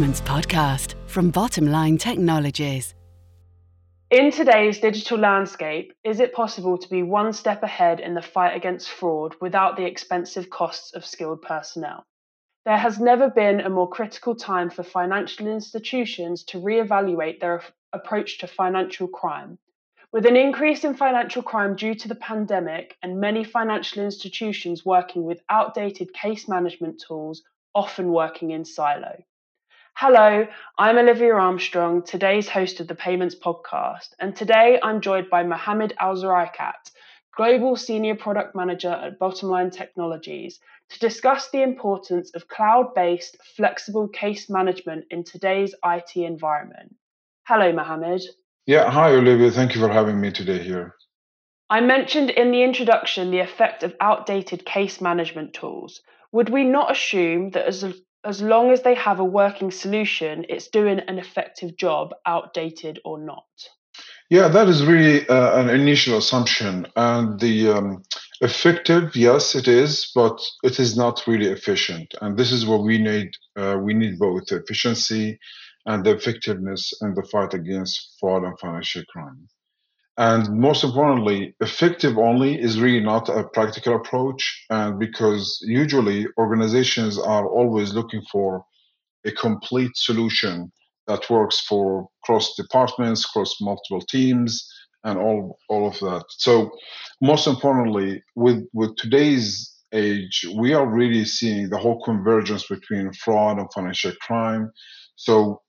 Podcast from Bottomline Technologies. In today's digital landscape, is it possible to be one step ahead in the fight against fraud without the expensive costs of skilled personnel? There has never been a more critical time for financial institutions to re-evaluate their approach to financial crime. With an increase in financial crime due to the pandemic and many financial institutions working with outdated case management tools, often working in silo. Hello, I'm Olivia Armstrong, today's host of the Payments Podcast, and today I'm joined by Mohammed Alzaraikat, Global Senior Product Manager at Bottomline Technologies, to discuss the importance of cloud based, flexible case management in today's IT environment. Hello, Mohammed. Yeah, hi, Olivia. Thank you for having me today here. I mentioned in the introduction the effect of outdated case management tools. Would we not assume that as as long as they have a working solution, it's doing an effective job, outdated or not. Yeah, that is really uh, an initial assumption. And the um, effective, yes, it is, but it is not really efficient. And this is what we need. Uh, we need both efficiency and effectiveness in the fight against fraud and financial crime. And most importantly, effective only is really not a practical approach. And because usually organizations are always looking for a complete solution that works for cross departments, cross multiple teams, and all, all of that. So most importantly, with, with today's age, we are really seeing the whole convergence between fraud and financial crime. So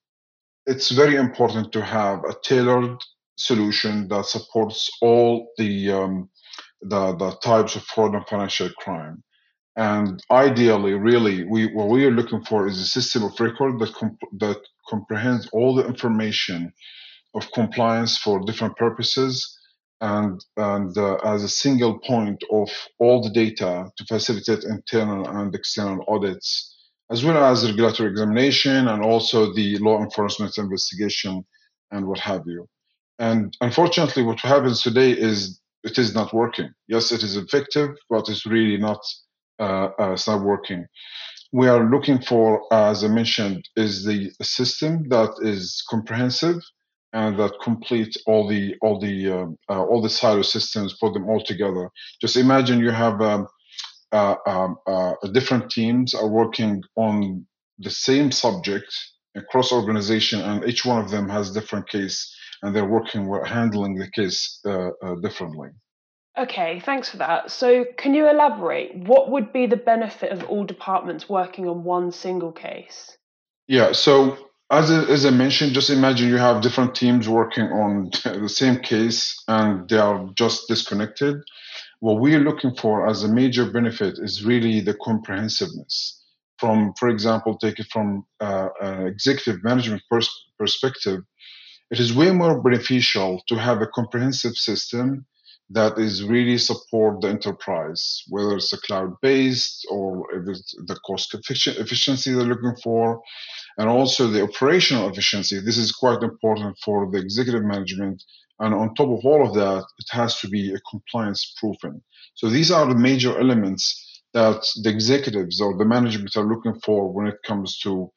it's very important to have a tailored solution that supports all the um, the, the types of fraud and financial crime. And ideally, really, we what we are looking for is a system of record that comp- that comprehends all the information of compliance for different purposes, and and uh, as a single point of all the data to facilitate internal and external audits, as well as regulatory examination and also the law enforcement investigation and what have you. And unfortunately, what happens today is it is not working. Yes, it is effective, but it's really not. Uh, uh, it's not working. We are looking for, as I mentioned, is the system that is comprehensive and that complete all the all the uh, uh all the silo systems, put them all together. Just imagine you have um, uh, um, uh, different teams are working on the same subject across organization, and each one of them has different case and they're working with handling the case uh, uh, differently. Okay, thanks for that. So, can you elaborate? What would be the benefit of all departments working on one single case? Yeah, so as I, as I mentioned, just imagine you have different teams working on the same case and they are just disconnected. What we're looking for as a major benefit is really the comprehensiveness. From, for example, take it from uh, an executive management pers- perspective, it is way more beneficial to have a comprehensive system that is really support the enterprise, whether it's a cloud based or if it's the cost efficiency they're looking for, and also the operational efficiency. This is quite important for the executive management. And on top of all of that, it has to be a compliance proven. So these are the major elements that the executives or the management are looking for when it comes to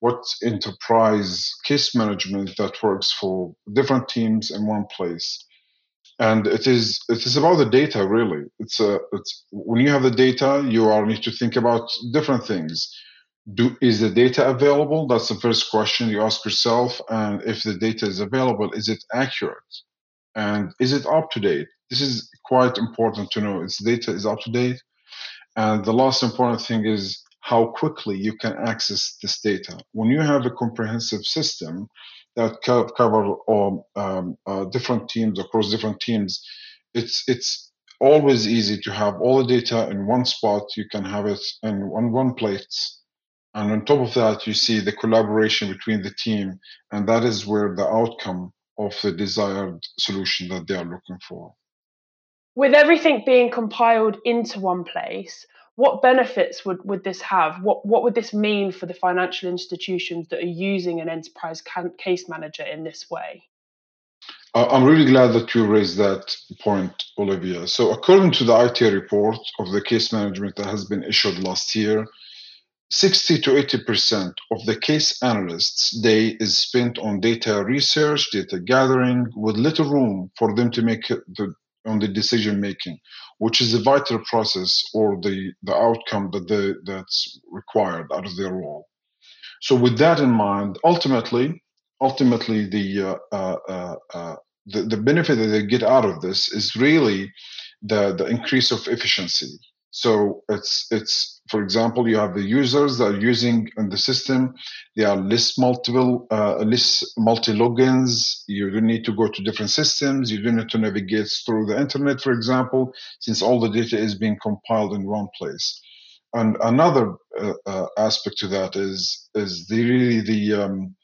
what enterprise case management that works for different teams in one place. And it is it is about the data really. It's a it's when you have the data you are need to think about different things. Do is the data available? That's the first question you ask yourself. And if the data is available is it accurate? And is it up to date? This is quite important to know its data is up to date? And the last important thing is how quickly you can access this data. When you have a comprehensive system that co- cover all, um, uh, different teams across different teams, it's it's always easy to have all the data in one spot. You can have it in one one place, and on top of that, you see the collaboration between the team, and that is where the outcome of the desired solution that they are looking for. With everything being compiled into one place, what benefits would, would this have? What, what would this mean for the financial institutions that are using an enterprise case manager in this way? I'm really glad that you raised that point, Olivia. So, according to the Aite report of the case management that has been issued last year, 60 to 80% of the case analysts' day is spent on data research, data gathering, with little room for them to make the on the decision making, which is a vital process or the, the outcome that the, that's required out of their role. So with that in mind, ultimately, ultimately the uh, uh, uh, uh, the, the benefit that they get out of this is really the, the increase of efficiency. So it's it's for example, you have the users that are using in the system. They are list multiple, uh, less multi logins. You don't need to go to different systems. You don't need to navigate through the internet, for example, since all the data is being compiled in one place. And another uh, uh, aspect to that is is the really the um,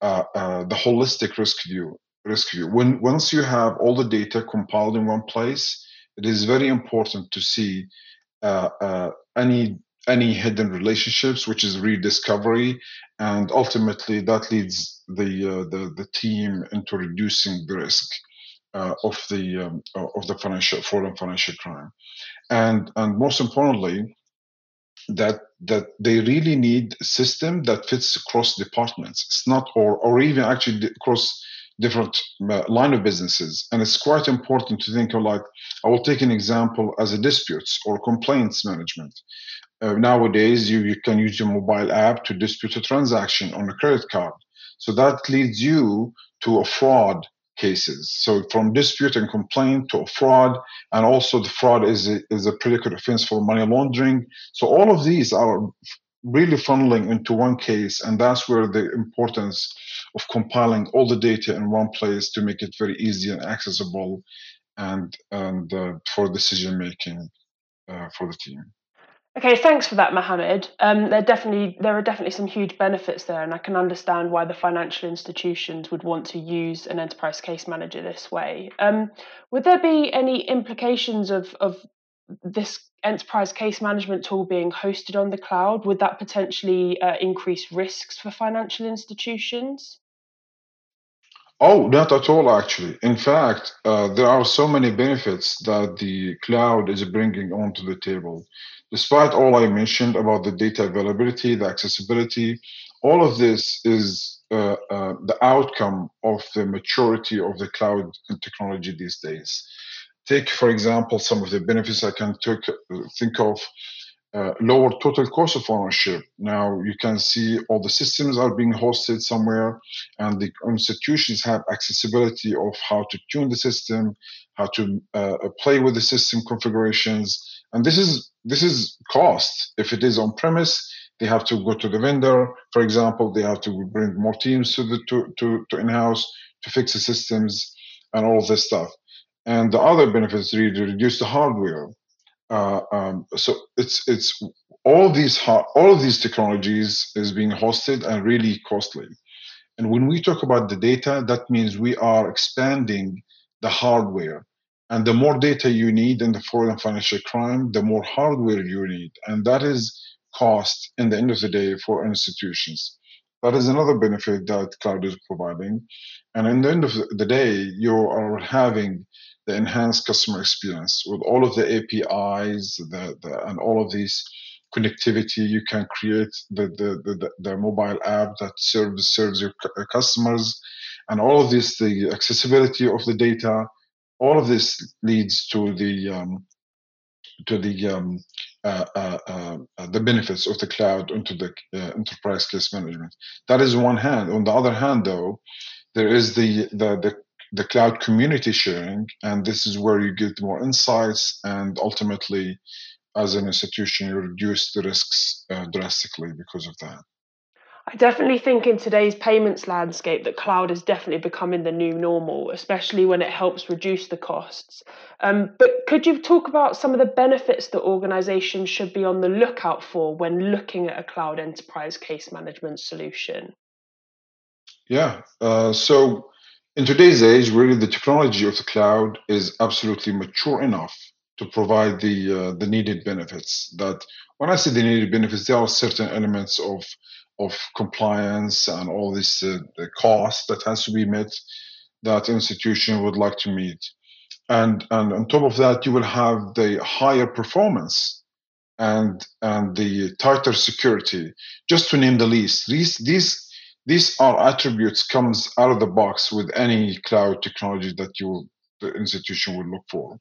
uh, uh, the holistic risk view. Risk view. When once you have all the data compiled in one place, it is very important to see uh, uh, any any hidden relationships, which is rediscovery, and ultimately that leads the uh, the the team into reducing the risk uh, of the um, of the financial fraud and financial crime, and and most importantly, that that they really need a system that fits across departments. It's not or or even actually across different uh, line of businesses. And it's quite important to think of like i will take an example as a disputes or complaints management. Uh, nowadays you, you can use your mobile app to dispute a transaction on a credit card. So that leads you to a fraud cases. So from dispute and complaint to a fraud and also the fraud is a, is a predicate offense for money laundering. So all of these are really funneling into one case and that's where the importance of compiling all the data in one place to make it very easy and accessible and and uh, for decision making uh, for the team Okay, thanks for that, Mohammed. Um, there definitely there are definitely some huge benefits there, and I can understand why the financial institutions would want to use an enterprise case manager this way. Um, would there be any implications of of this enterprise case management tool being hosted on the cloud, would that potentially uh, increase risks for financial institutions? Oh, not at all, actually. In fact, uh, there are so many benefits that the cloud is bringing onto the table. Despite all I mentioned about the data availability, the accessibility, all of this is uh, uh, the outcome of the maturity of the cloud technology these days take, for example, some of the benefits I can take, think of. Uh, lower total cost of ownership. Now you can see all the systems are being hosted somewhere, and the institutions have accessibility of how to tune the system, how to uh, play with the system configurations, and this is this is cost. If it is on premise, they have to go to the vendor. For example, they have to bring more teams to the to to, to in house to fix the systems and all this stuff and the other benefits really to reduce the hardware. Uh, um, so it's it's all these all of these technologies is being hosted and really costly. And when we talk about the data, that means we are expanding the hardware. And the more data you need in the and financial crime, the more hardware you need. And that is cost in the end of the day for institutions. That is another benefit that cloud is providing. And in the end of the day, you are having the enhanced customer experience with all of the APIs the, the, and all of these connectivity. You can create the, the, the, the mobile app that serves serves your customers, and all of this, the accessibility of the data. All of this leads to the um, to the um, uh, uh, uh, the benefits of the cloud into the uh, enterprise case management. That is one hand. On the other hand, though, there is the the, the the cloud community sharing, and this is where you get more insights, and ultimately, as an institution, you reduce the risks uh, drastically because of that. I definitely think in today's payments landscape that cloud is definitely becoming the new normal, especially when it helps reduce the costs. Um, but could you talk about some of the benefits that organizations should be on the lookout for when looking at a cloud enterprise case management solution? Yeah. Uh, so in today's age, really, the technology of the cloud is absolutely mature enough to provide the uh, the needed benefits. That when I say the needed benefits, there are certain elements of of compliance and all this uh, cost that has to be met that institution would like to meet. And and on top of that, you will have the higher performance and and the tighter security, just to name the least. These these these are attributes comes out of the box with any cloud technology that you the institution would look for.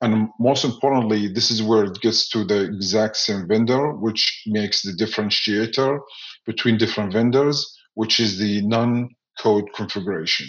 And most importantly, this is where it gets to the exact same vendor, which makes the differentiator between different vendors, which is the non-code configuration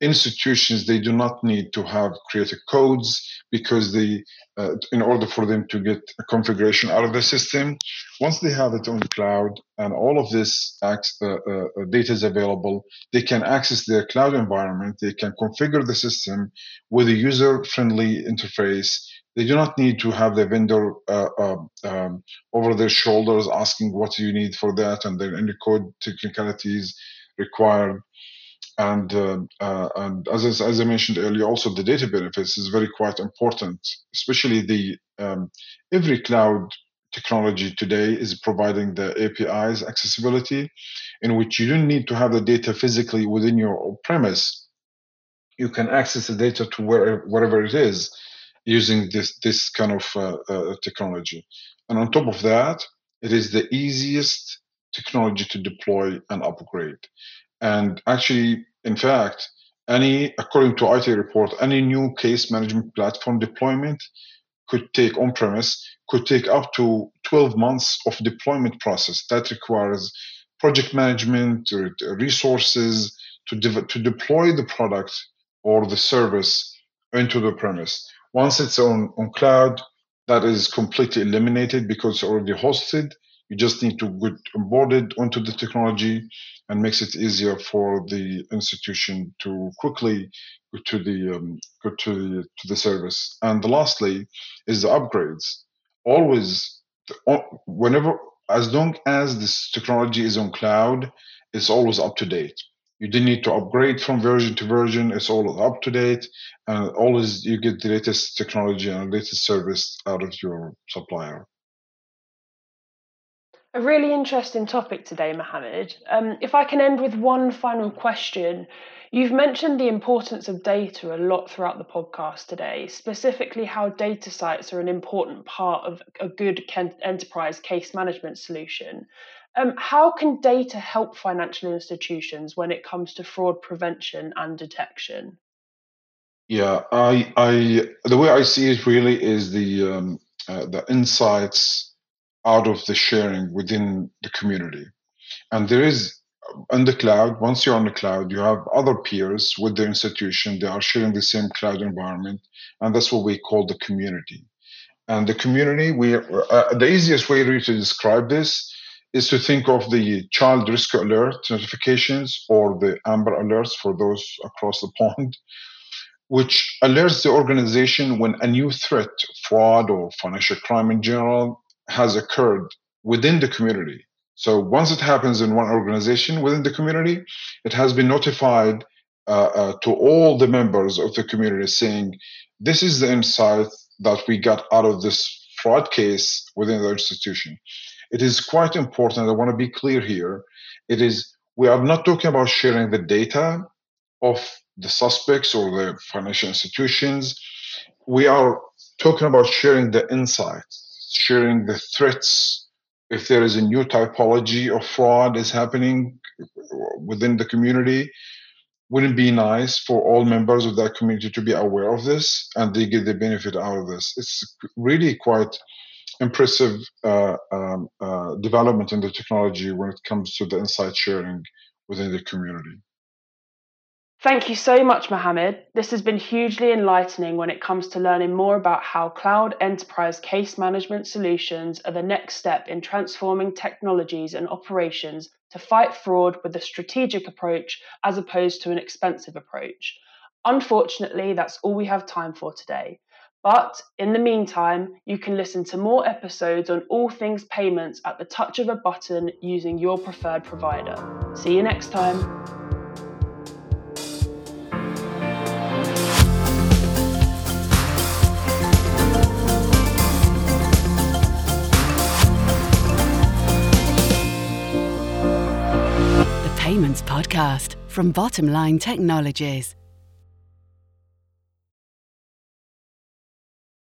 institutions they do not need to have created codes because they uh, in order for them to get a configuration out of the system once they have it on the cloud and all of this uh, uh, data is available they can access their cloud environment they can configure the system with a user friendly interface. They do not need to have the vendor uh, um, um, over their shoulders asking what you need for that and then any code technicalities required and uh, uh, and as, as I mentioned earlier, also the data benefits is very quite important, especially the um, every cloud technology today is providing the APIs accessibility, in which you don't need to have the data physically within your premise. You can access the data to where, wherever it is using this this kind of uh, uh, technology. And on top of that, it is the easiest technology to deploy and upgrade. And actually, in fact, any, according to Aite report, any new case management platform deployment could take on premise could take up to 12 months of deployment process. That requires project management resources to, de- to deploy the product or the service into the premise. Once it's on, on cloud that is completely eliminated because it's already hosted you just need to get onboarded onto the technology and makes it easier for the institution to quickly go to the um, go to the to the service. And lastly is the upgrades. Always, whenever as long as this technology is on cloud, it's always up to date. You didn't need to upgrade from version to version. It's always up to date, and always you get the latest technology and latest service out of your supplier. A really interesting topic today, Mohammed. Um, if I can end with one final question. You've mentioned the importance of data a lot throughout the podcast today, specifically how data sites are an important part of a good enterprise case management solution. Um, how can data help financial institutions when it comes to fraud prevention and detection? Yeah, I, I, the way I see it really is the um, uh, the insights out of the sharing within the community. And there is on the cloud, once you're on the cloud, you have other peers with the institution. They are sharing the same cloud environment. And that's what we call the community. And the community, we uh, the easiest way really to describe this is to think of the child rescue alert notifications or the Amber alerts for those across the pond, which alerts the organization when a new threat, fraud, or financial crime in general has occurred within the community. So once it happens in one organization within the community, it has been notified uh, uh, to all the members of the community saying, this is the insight that we got out of this fraud case within the institution. It is quite important. I want to be clear here. It is, we are not talking about sharing the data of the suspects or the financial institutions. We are talking about sharing the insights sharing the threats if there is a new typology of fraud is happening within the community. Wouldn't be nice for all members of that community to be aware of this and they get the benefit out of this. It's really quite impressive uh, um, uh, development in the technology when it comes to the insight sharing within the community Thank you so much, Mohammed. This has been hugely enlightening when it comes to learning more about how cloud enterprise case management solutions are the next step in transforming technologies and operations to fight fraud with a strategic approach as opposed to an expensive approach. Unfortunately, that's all we have time for today. But in the meantime, you can listen to more episodes on all things payments at the touch of a button using your preferred provider. See you next time. Payments Podcast from Bottom Line Technologies.